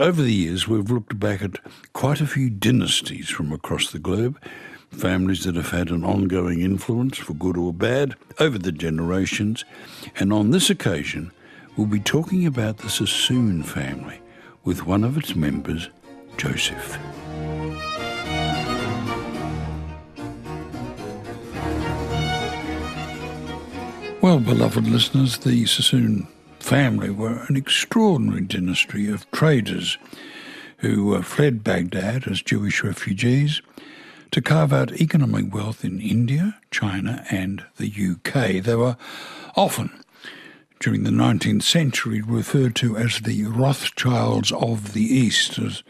Over the years, we've looked back at quite a few dynasties from across the globe, families that have had an ongoing influence, for good or bad, over the generations. And on this occasion, we'll be talking about the Sassoon family with one of its members, Joseph. Well, beloved listeners, the Sassoon family were an extraordinary dynasty of traders who uh, fled Baghdad as Jewish refugees to carve out economic wealth in India, China, and the UK. They were often, during the 19th century, referred to as the Rothschilds of the East, as,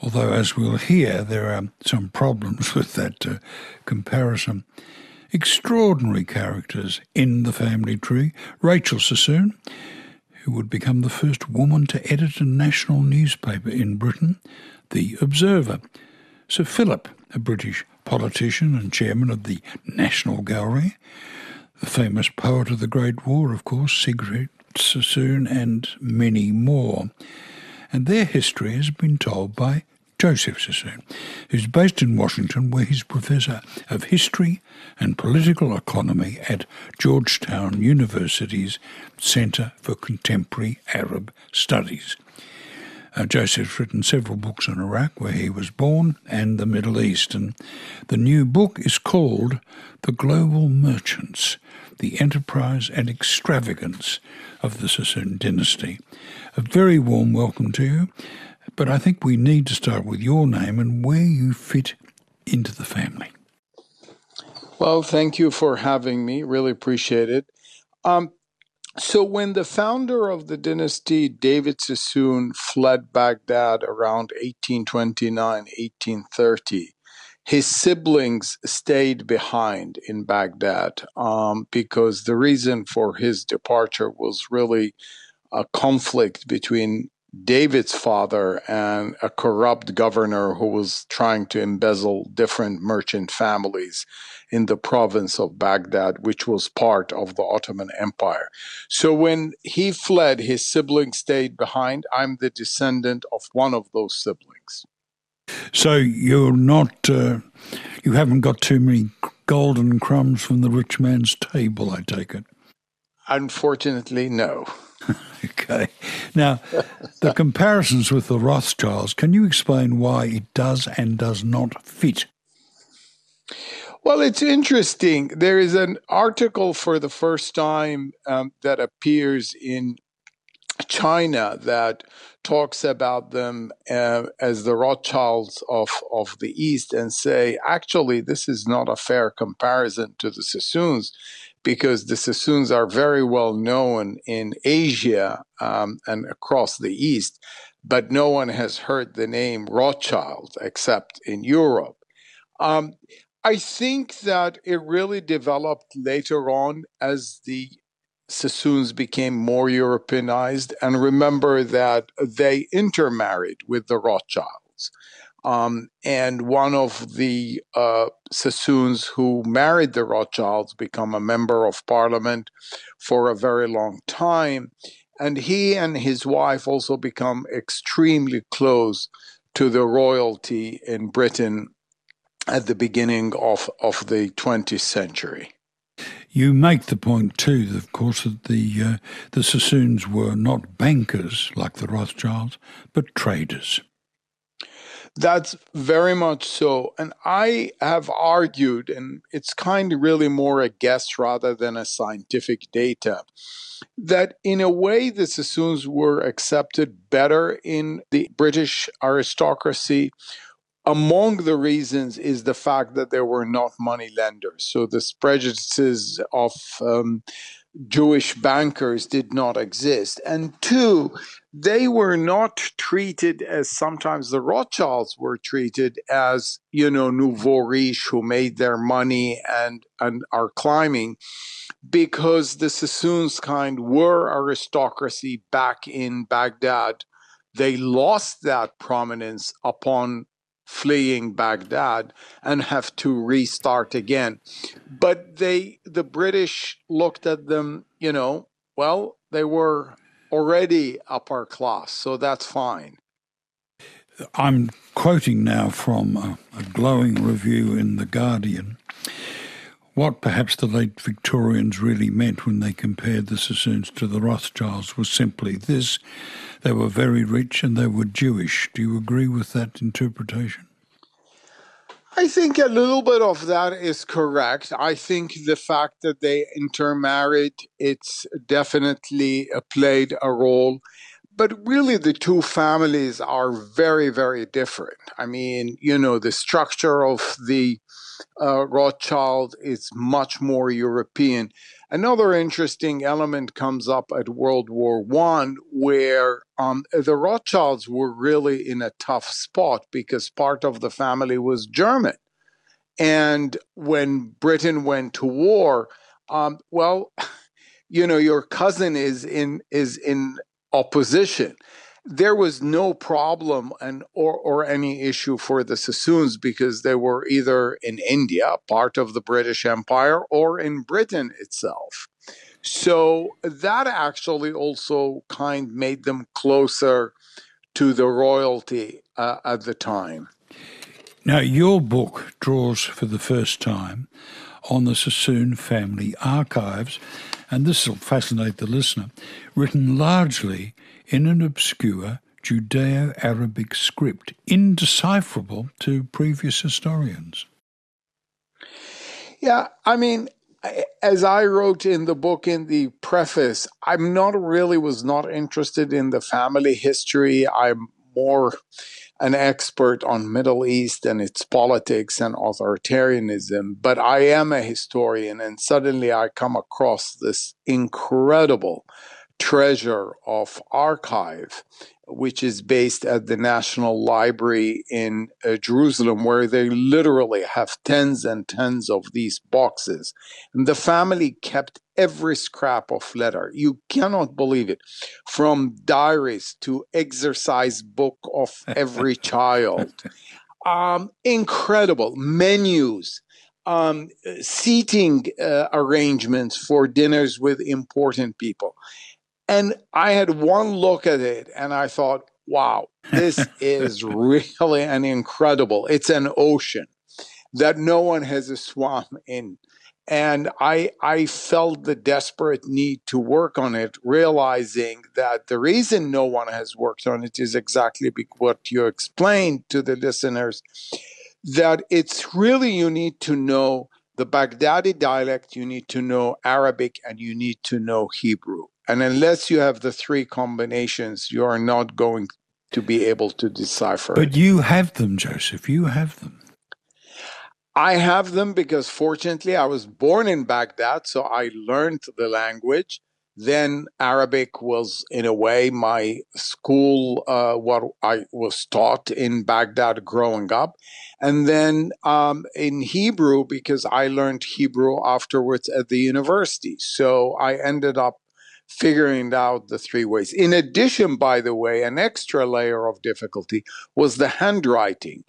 although, as we'll hear, there are some problems with that uh, comparison extraordinary characters in the family tree. Rachel Sassoon, who would become the first woman to edit a national newspaper in Britain, The Observer. Sir Philip, a British politician and chairman of the National Gallery. The famous poet of the Great War, of course, Siegfried Sassoon, and many more. And their history has been told by Joseph Sassoon, who's based in Washington, where he's professor of history and political economy at Georgetown University's Center for Contemporary Arab Studies. Uh, Joseph's written several books on Iraq, where he was born, and the Middle East. And the new book is called The Global Merchants The Enterprise and Extravagance of the Sassoon Dynasty. A very warm welcome to you. But I think we need to start with your name and where you fit into the family. Well, thank you for having me. Really appreciate it. Um, so, when the founder of the dynasty, David Sassoon, fled Baghdad around 1829, 1830, his siblings stayed behind in Baghdad um, because the reason for his departure was really a conflict between David's father and a corrupt governor who was trying to embezzle different merchant families in the province of Baghdad, which was part of the Ottoman Empire. So when he fled, his siblings stayed behind. I'm the descendant of one of those siblings. So you're not, uh, you haven't got too many golden crumbs from the rich man's table, I take it. Unfortunately, no. okay. Now, the comparisons with the Rothschilds, can you explain why it does and does not fit? Well, it's interesting. There is an article for the first time um, that appears in China that talks about them uh, as the Rothschilds of, of the East and say, actually, this is not a fair comparison to the Sassoons because the Sassoons are very well known in Asia um, and across the East, but no one has heard the name Rothschild except in Europe. Um, I think that it really developed later on as the Sassoons became more Europeanized. And remember that they intermarried with the Rothschilds. Um, and one of the uh, Sassoons who married the Rothschilds become a member of parliament for a very long time. And he and his wife also become extremely close to the royalty in Britain at the beginning of, of the 20th century. You make the point too, of course, that the uh, the Sassoons were not bankers like the Rothschilds, but traders. That's very much so. And I have argued, and it's kind of really more a guess rather than a scientific data, that in a way the Sassoons were accepted better in the British aristocracy. Among the reasons is the fact that there were not money lenders. So the prejudices of um, Jewish bankers did not exist. And two, they were not treated as sometimes the Rothschilds were treated as, you know, nouveau riche who made their money and, and are climbing because the Sassoons kind were aristocracy back in Baghdad. They lost that prominence upon fleeing Baghdad and have to restart again. But they, the British looked at them, you know, well, they were already upper class, so that's fine. I'm quoting now from a, a glowing review in The Guardian. What perhaps the late Victorians really meant when they compared the Sassoons to the Rothschilds was simply this they were very rich and they were Jewish. Do you agree with that interpretation? I think a little bit of that is correct. I think the fact that they intermarried, it's definitely uh, played a role. But really, the two families are very, very different. I mean, you know, the structure of the uh, Rothschild is much more European. Another interesting element comes up at World War One, where um, the Rothschilds were really in a tough spot because part of the family was German, and when Britain went to war, um, well, you know, your cousin is in is in opposition there was no problem and or, or any issue for the Sassoons because they were either in India, part of the British Empire, or in Britain itself. So that actually also kind made them closer to the royalty uh, at the time. Now, your book draws for the first time on the Sassoon family archives, and this will fascinate the listener, written largely in an obscure Judeo Arabic script, indecipherable to previous historians. Yeah, I mean, as I wrote in the book in the preface, I'm not really was not interested in the family history. I'm more an expert on Middle East and its politics and authoritarianism, but I am a historian and suddenly I come across this incredible treasure of archive which is based at the National Library in uh, Jerusalem, where they literally have tens and tens of these boxes. And the family kept every scrap of letter. You cannot believe it. From diaries to exercise book of every child. Um, incredible menus. Um, seating uh, arrangements for dinners with important people. And I had one look at it and I thought, wow, this is really an incredible. It's an ocean that no one has swum in. And I I felt the desperate need to work on it, realizing that the reason no one has worked on it is exactly what you explained to the listeners, that it's really you need to know the Baghdadi dialect, you need to know Arabic, and you need to know Hebrew. And unless you have the three combinations, you are not going to be able to decipher. But you have them, Joseph. You have them. I have them because fortunately I was born in Baghdad, so I learned the language. Then Arabic was, in a way, my school, uh, what I was taught in Baghdad growing up. And then um, in Hebrew, because I learned Hebrew afterwards at the university. So I ended up figuring out the three ways. In addition, by the way, an extra layer of difficulty was the handwriting,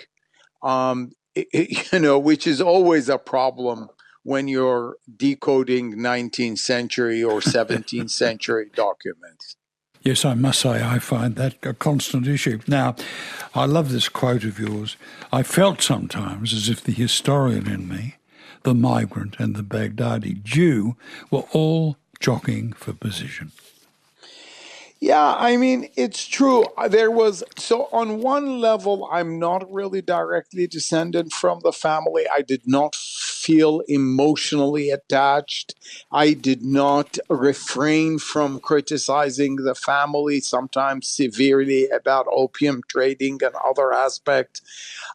um, it, you know, which is always a problem when you're decoding 19th century or 17th century documents. Yes, I must say, I find that a constant issue. Now, I love this quote of yours. I felt sometimes as if the historian in me, the migrant, and the Baghdadi Jew were all jockeying for position. Yeah, I mean, it's true. There was, so on one level, I'm not really directly descended from the family. I did not feel emotionally attached. I did not refrain from criticizing the family, sometimes severely about opium trading and other aspects,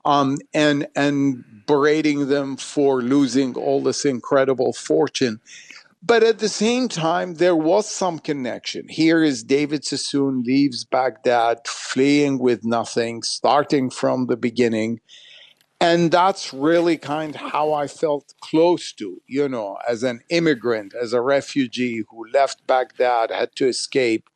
um, and, and berating them for losing all this incredible fortune. But at the same time, there was some connection. Here is David Sassoon leaves Baghdad, fleeing with nothing, starting from the beginning. And that's really kind of how I felt close to, you know, as an immigrant, as a refugee who left Baghdad, had to escape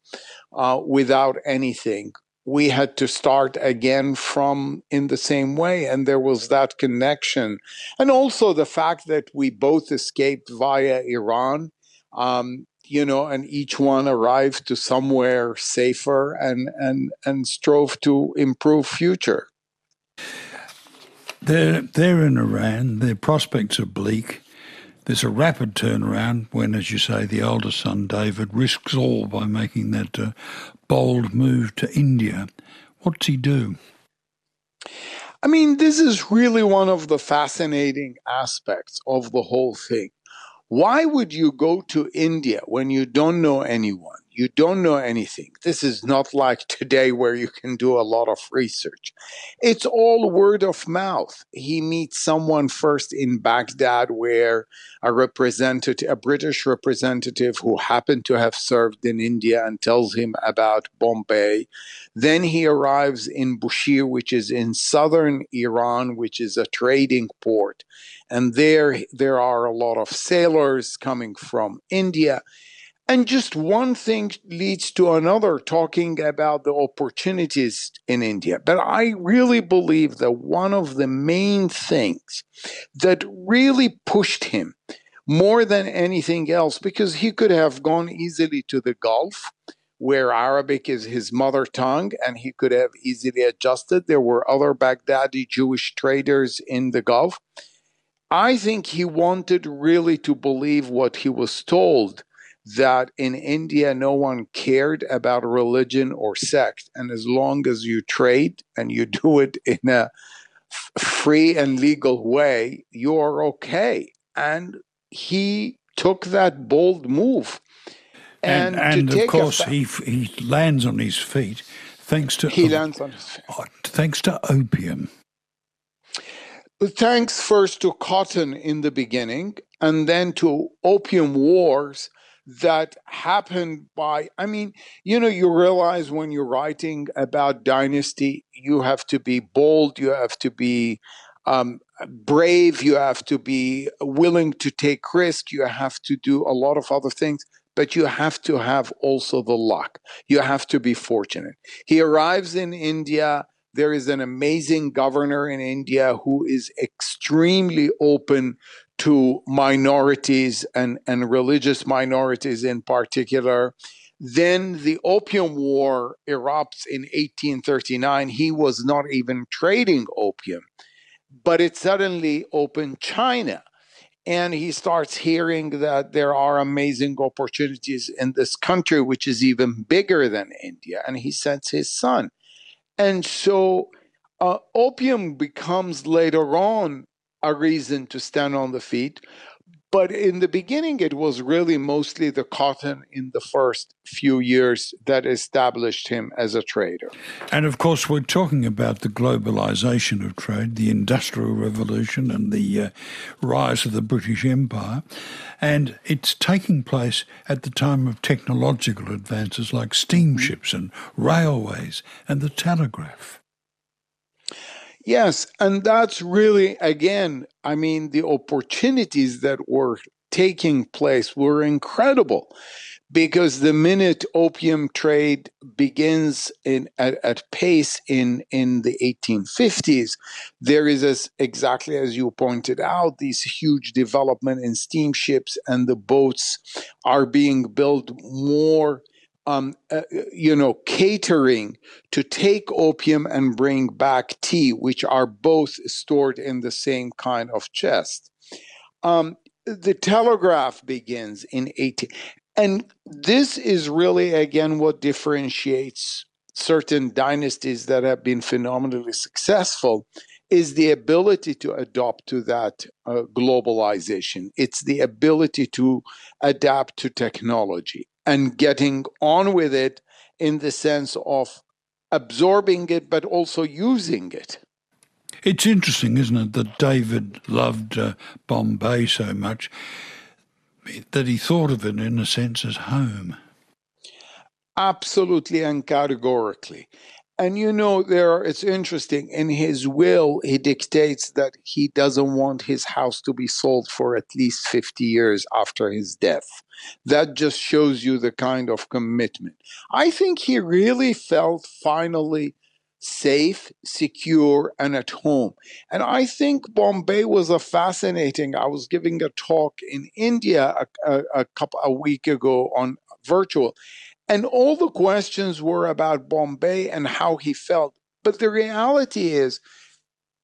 uh, without anything we had to start again from in the same way and there was that connection and also the fact that we both escaped via iran um, you know, and each one arrived to somewhere safer and and and strove to improve future. They're they're in Iran. Their prospects are bleak. There's a rapid turnaround when, as you say, the older son David risks all by making that uh, bold move to India. What's he do? I mean, this is really one of the fascinating aspects of the whole thing. Why would you go to India when you don't know anyone? You don't know anything. This is not like today where you can do a lot of research. It's all word of mouth. He meets someone first in Baghdad where a representative, a British representative who happened to have served in India and tells him about Bombay. Then he arrives in Bushehr, which is in southern Iran, which is a trading port. And there, there are a lot of sailors coming from India and just one thing leads to another, talking about the opportunities in India. But I really believe that one of the main things that really pushed him more than anything else, because he could have gone easily to the Gulf, where Arabic is his mother tongue, and he could have easily adjusted. There were other Baghdadi Jewish traders in the Gulf. I think he wanted really to believe what he was told that in India no one cared about religion or sect. And as long as you trade and you do it in a f- free and legal way, you're okay. And he took that bold move. And, and, and of course, fa- he, he lands on his feet thanks to he lands on his feet. Uh, thanks to opium. Thanks first to cotton in the beginning, and then to opium wars that happened by i mean you know you realize when you're writing about dynasty you have to be bold you have to be um, brave you have to be willing to take risk you have to do a lot of other things but you have to have also the luck. You have to be fortunate. He arrives in india there is an amazing governor in india who is extremely open to minorities and, and religious minorities in particular. Then the Opium War erupts in 1839. He was not even trading opium, but it suddenly opened China. And he starts hearing that there are amazing opportunities in this country, which is even bigger than India. And he sends his son. And so uh, opium becomes later on a reason to stand on the feet. But in the beginning, it was really mostly the cotton in the first few years that established him as a trader. And of course, we're talking about the globalization of trade, the Industrial Revolution, and the uh, rise of the British Empire. And it's taking place at the time of technological advances like steamships and railways and the telegraph. Yes, and that's really, again, I mean, the opportunities that were taking place were incredible because the minute opium trade begins in at, at pace in in the 1850s there is as exactly as you pointed out these huge development in steamships and the boats are being built more um, uh, you know, catering to take opium and bring back tea, which are both stored in the same kind of chest. Um, the telegraph begins in 18, and this is really again what differentiates certain dynasties that have been phenomenally successful is the ability to adopt to that uh, globalization. It's the ability to adapt to technology and getting on with it in the sense of absorbing it but also using it. It's interesting, isn't it, that David loved uh, Bombay so much that he thought of it in a sense as home. Absolutely and categorically. And you know, there it's interesting. In his will, he dictates that he doesn't want his house to be sold for at least 50 years after his death. That just shows you the kind of commitment. I think he really felt finally safe, secure, and at home. And I think Bombay was a fascinating. I was giving a talk in India a, a, a couple a week ago on virtual, and all the questions were about Bombay and how he felt. But the reality is,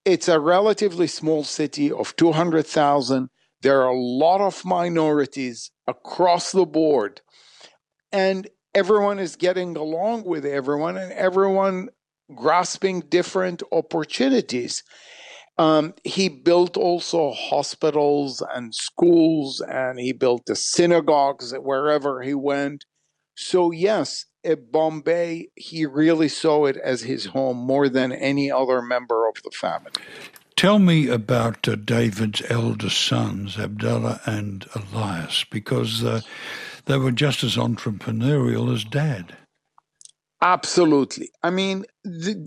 it's a relatively small city of 200,000. There are a lot of minorities across the board. And everyone is getting along with everyone and everyone grasping different opportunities. Um, he built also hospitals and schools, and he built the synagogues wherever he went. So, yes, at Bombay, he really saw it as his home more than any other member of the family. Tell me about uh, David's eldest sons, Abdullah and Elias, because uh, they were just as entrepreneurial as dad. Absolutely. I mean,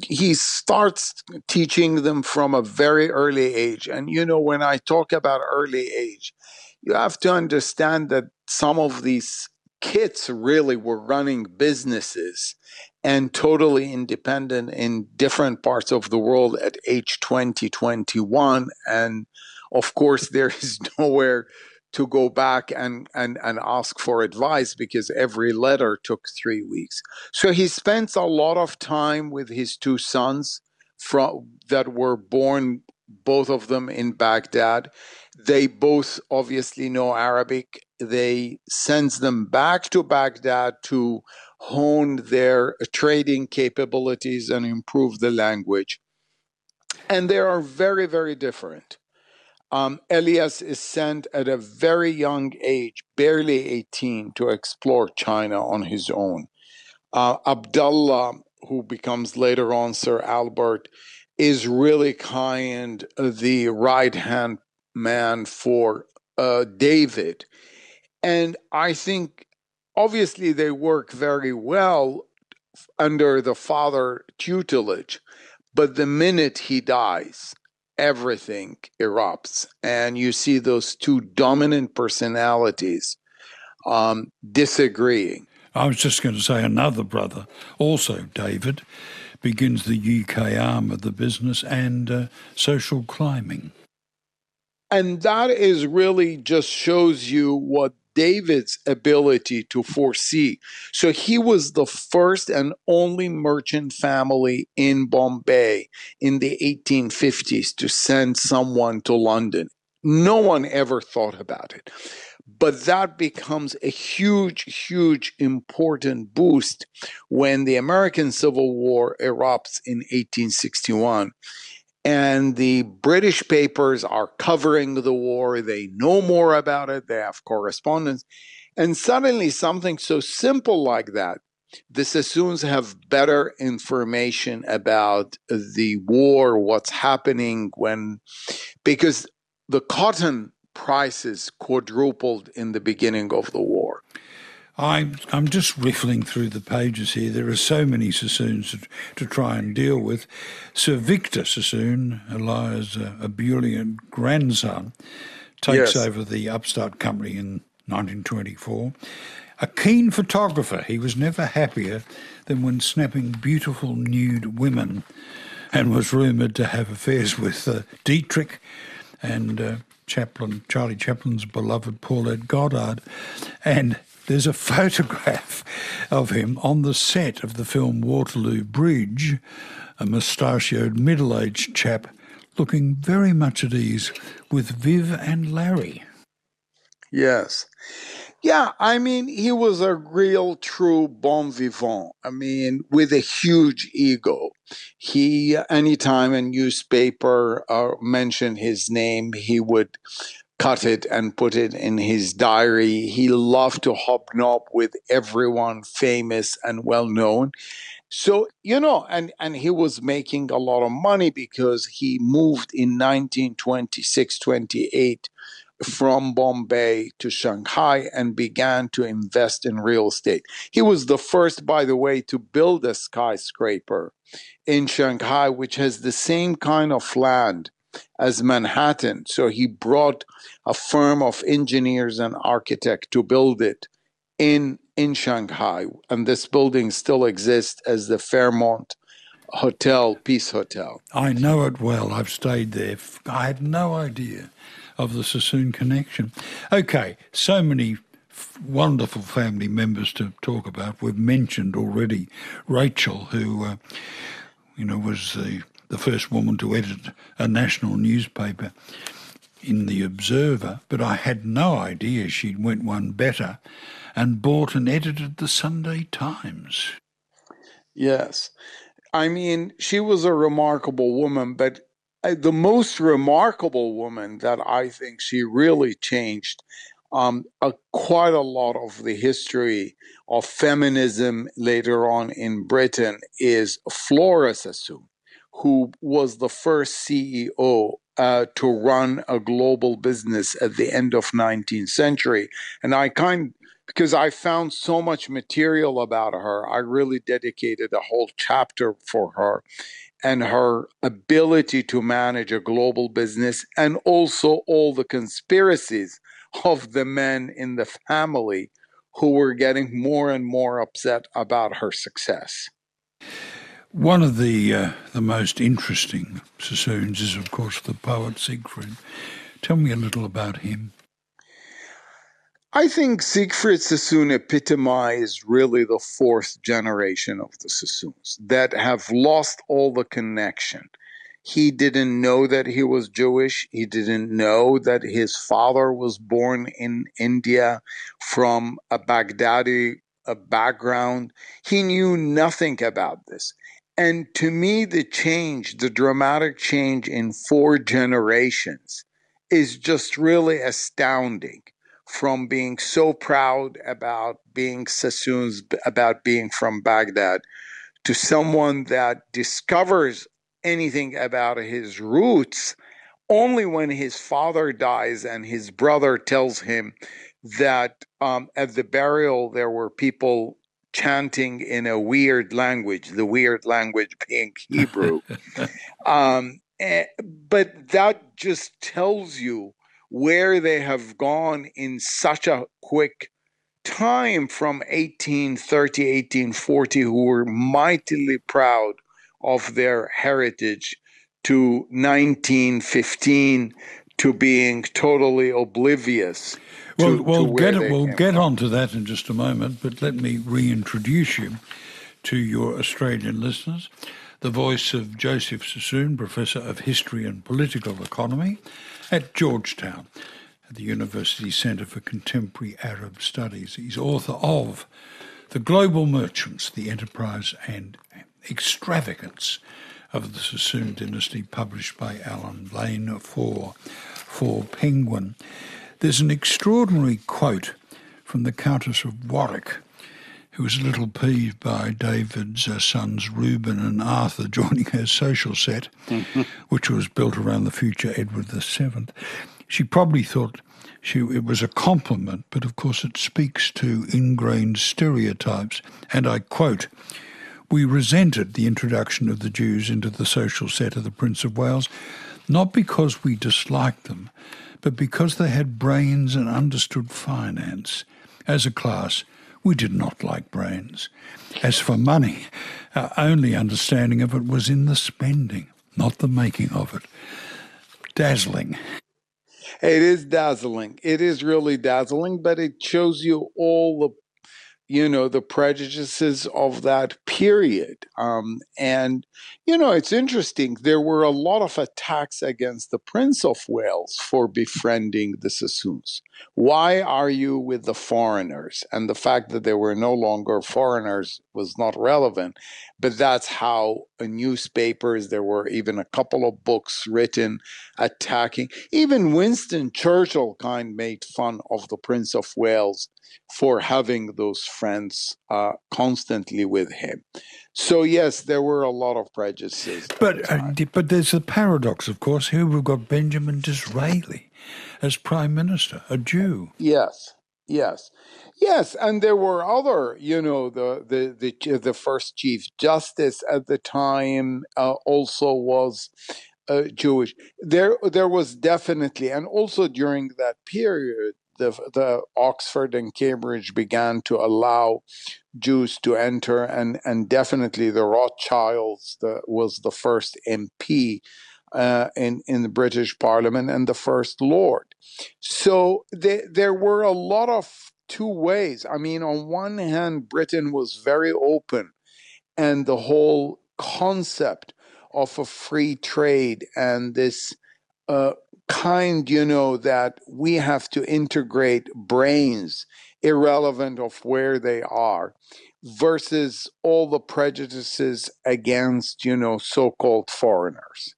he starts teaching them from a very early age. And, you know, when I talk about early age, you have to understand that some of these kids really were running businesses and totally independent in different parts of the world at age 20, 21. And of course, there is nowhere to go back and, and, and ask for advice because every letter took three weeks. So he spent a lot of time with his two sons from, that were born, both of them in Baghdad. They both obviously know Arabic. They sends them back to Baghdad to hone their trading capabilities and improve the language. And they are very, very different. Um, Elias is sent at a very young age, barely 18, to explore China on his own. Uh, Abdullah, who becomes later on Sir Albert, is really kind of the right hand man for uh, David. And I think obviously they work very well under the father tutelage, but the minute he dies, everything erupts and you see those two dominant personalities um, disagreeing. I was just going to say another brother, also David, begins the UK arm of the business and uh, social climbing. And that is really just shows you what David's ability to foresee. So he was the first and only merchant family in Bombay in the 1850s to send someone to London. No one ever thought about it. But that becomes a huge, huge, important boost when the American Civil War erupts in 1861 and the British papers are covering the war. They know more about it, they have correspondence. And suddenly, something so simple like that, the Sassoons have better information about the war, what's happening when, because the cotton prices quadrupled in the beginning of the war. I'm, I'm just riffling through the pages here. There are so many Sassoons to, to try and deal with. Sir Victor Sassoon, Elias' uh, ebullient grandson, takes yes. over the upstart company in 1924. A keen photographer, he was never happier than when snapping beautiful nude women and was rumoured to have affairs with uh, Dietrich and uh, Chaplin, Charlie Chaplin's beloved Paulette Goddard. And there's a photograph of him on the set of the film Waterloo Bridge, a mustachioed middle aged chap looking very much at ease with Viv and Larry. Yes. Yeah, I mean, he was a real true bon vivant. I mean, with a huge ego. He, anytime a newspaper uh, mentioned his name, he would cut it and put it in his diary. He loved to hobnob with everyone famous and well known. So, you know, and, and he was making a lot of money because he moved in 1926 28 from Bombay to Shanghai and began to invest in real estate. He was the first, by the way, to build a skyscraper in Shanghai, which has the same kind of land as Manhattan. So he brought a firm of engineers and architects to build it in in Shanghai, and this building still exists as the Fairmont hotel, Peace Hotel. I know it well. I've stayed there. I had no idea of the Sassoon connection. Okay, so many wonderful family members to talk about. We've mentioned already Rachel, who, uh, you know, was the, the first woman to edit a national newspaper in The Observer, but I had no idea she'd went one better and bought and edited the Sunday Times. Yes. I mean, she was a remarkable woman, but the most remarkable woman that I think she really changed um, a, quite a lot of the history of feminism later on in Britain is Flora Sassoon, who was the first CEO uh, to run a global business at the end of 19th century. And I kind because I found so much material about her, I really dedicated a whole chapter for her and her ability to manage a global business and also all the conspiracies of the men in the family who were getting more and more upset about her success. One of the uh, the most interesting Sassoons is, of course, the poet Siegfried. Tell me a little about him. I think Siegfried Sassoon epitomized really the fourth generation of the Sassoons that have lost all the connection. He didn't know that he was Jewish. He didn't know that his father was born in India from a Baghdadi a background. He knew nothing about this. And to me, the change, the dramatic change in four generations, is just really astounding from being so proud about being Sassoons, about being from Baghdad, to someone that discovers anything about his roots only when his father dies and his brother tells him that um, at the burial there were people chanting in a weird language, the weird language being Hebrew. um, eh, but that just tells you where they have gone in such a quick time from 1830, 1840, who were mightily proud of their heritage, to 1915 to being totally oblivious. Well, to, we'll to get we'll get on to that in just a moment, but let me reintroduce you to your Australian listeners. The voice of Joseph Sassoon, Professor of History and Political Economy, at Georgetown at the University Centre for Contemporary Arab Studies. He's author of The Global Merchants, the Enterprise and Extravagance of the Sassoon Dynasty, published by Allen Lane for, for Penguin. There's an extraordinary quote from the Countess of Warwick who was a little peeved by David's uh, sons Reuben and Arthur joining her social set, which was built around the future Edward VII. She probably thought she, it was a compliment, but of course it speaks to ingrained stereotypes. And I quote, we resented the introduction of the Jews into the social set of the Prince of Wales, not because we disliked them, but because they had brains and understood finance. As a class, we did not like brains. As for money, our only understanding of it was in the spending, not the making of it. Dazzling. It is dazzling. It is really dazzling, but it shows you all the you know the prejudices of that period um, and you know it's interesting there were a lot of attacks against the prince of wales for befriending the sassoons. Why are you with the foreigners? And the fact that they were no longer foreigners was not relevant but that's how newspapers there were even a couple of books written attacking. Even winston churchill kind made fun of the prince of wales for having those friends uh, constantly with him. So yes, there were a lot of prejudices. But uh, but there's a paradox, of course. Here we've got Benjamin Disraeli as prime minister, a Jew. Yes, yes, yes, and there were other. You know, the the the, the first chief justice at the time uh, also was. Uh, Jewish. There, there was definitely, and also during that period, the, the Oxford and Cambridge began to allow Jews to enter, and, and definitely the Rothschilds the, was the first MP uh, in, in the British Parliament and the First Lord. So they, there were a lot of two ways. I mean, on one hand, Britain was very open, and the whole concept of a free trade and this uh, kind, you know, that we have to integrate brains, irrelevant of where they are, versus all the prejudices against, you know, so called foreigners.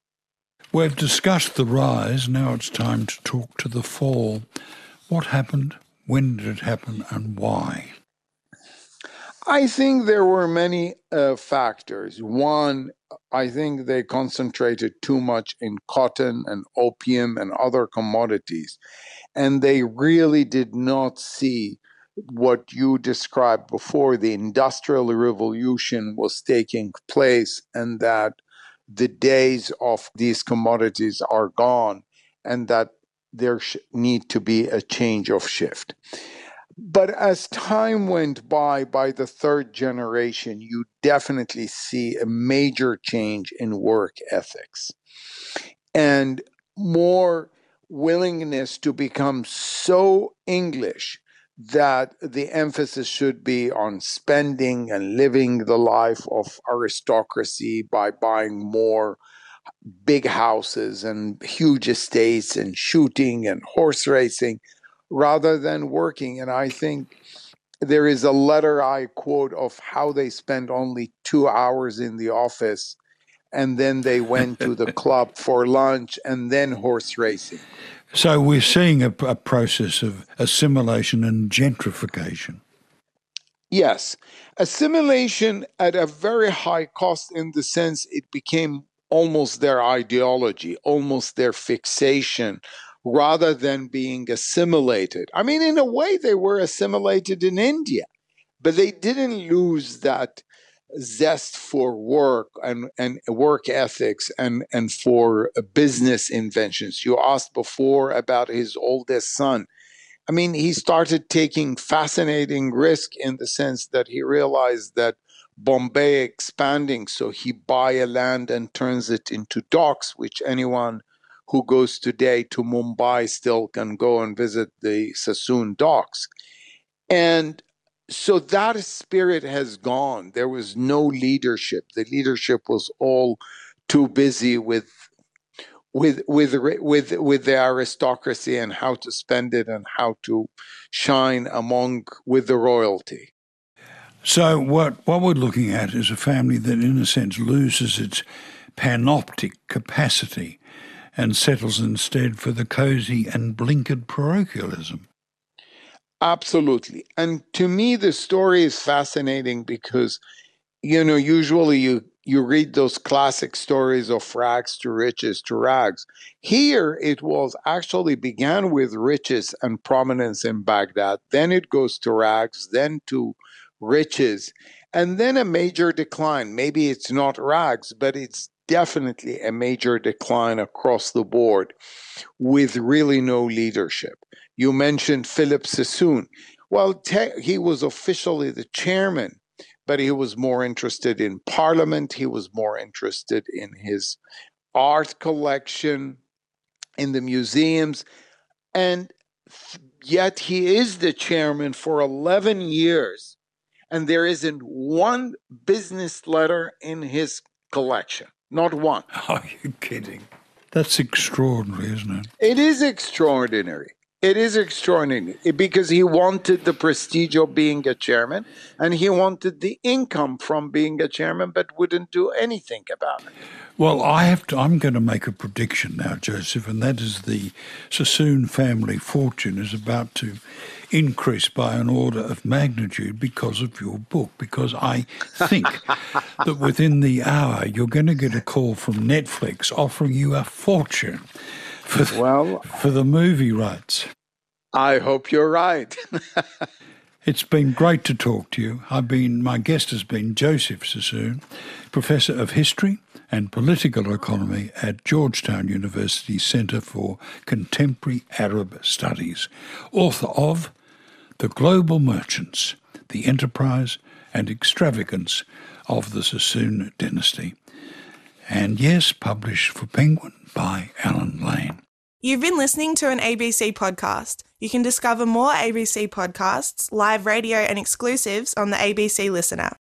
We've discussed the rise, now it's time to talk to the fall. What happened? When did it happen and why? I think there were many uh, factors. One, I think they concentrated too much in cotton and opium and other commodities, and they really did not see what you described before the industrial revolution was taking place and that the days of these commodities are gone and that there sh- need to be a change of shift but as time went by, by the third generation, you definitely see a major change in work ethics and more willingness to become so English that the emphasis should be on spending and living the life of aristocracy by buying more big houses and huge estates and shooting and horse racing rather than working. And I think there is a letter I quote of how they spent only two hours in the office and then they went to the club for lunch and then horse racing. So we're seeing a, a, process of assimilation and gentrification. Yes, assimilation at a very high cost in the sense it became almost their ideology, almost their fixation, rather than being assimilated. I mean, in a way, they were assimilated in India, but they didn't lose that zest for work and, and work ethics and, and for business inventions. You asked before about his oldest son. I mean, he started taking fascinating risk in the sense that he realized that Bombay expanding, so he buy a land and turns it into docks, which anyone who goes today to Mumbai still can go and visit the Sassoon docks. And so that spirit has gone. There was no leadership. The leadership was all too busy with with with with with the aristocracy and how to spend it and how to shine among with the royalty. So what what we're looking at is a family that in a sense loses its panoptic capacity and settles instead for the cosy and blinkered parochialism. Absolutely. And to me, the story is fascinating because, you know, usually you, you read those classic stories of rags to riches to rags. Here, it was actually began with riches and prominence in Baghdad. Then it goes to rags, then to riches, and then a major decline. Maybe it's not rags, but it's definitely a major decline across the board with really no leadership. You mentioned Philip Sassoon. Well, te- he was officially the chairman, but he was more interested in parliament. He was more interested in his art collection, in the museums. And yet he is the chairman for 11 years. And there isn't one business letter in his collection. Not one. Are you kidding? That's extraordinary, isn't it? It is extraordinary. It is extraordinary eh, because he wanted the prestige of being a chairman and he wanted the income from being a chairman, but wouldn't do anything about it. Well, I have to, I'm going to make a prediction now, Joseph, and that is the Sassoon family fortune is about to increase by an order of magnitude because of your book. Because I think that within the hour you're going to get a call from Netflix offering you a fortune for the, well, for the movie rights. I hope you're right. it's been great to talk to you. I've been my guest has been Joseph Sassoon, professor of history and Political Economy at Georgetown University Centre for Contemporary Arab Studies, author of The Global Merchants, the Enterprise and Extravagance of the Sassoon Dynasty. And yes, published for Penguin by Allen Lane. You've been listening to an ABC podcast. You can discover more ABC podcasts, live radio, and exclusives on the ABC Listener.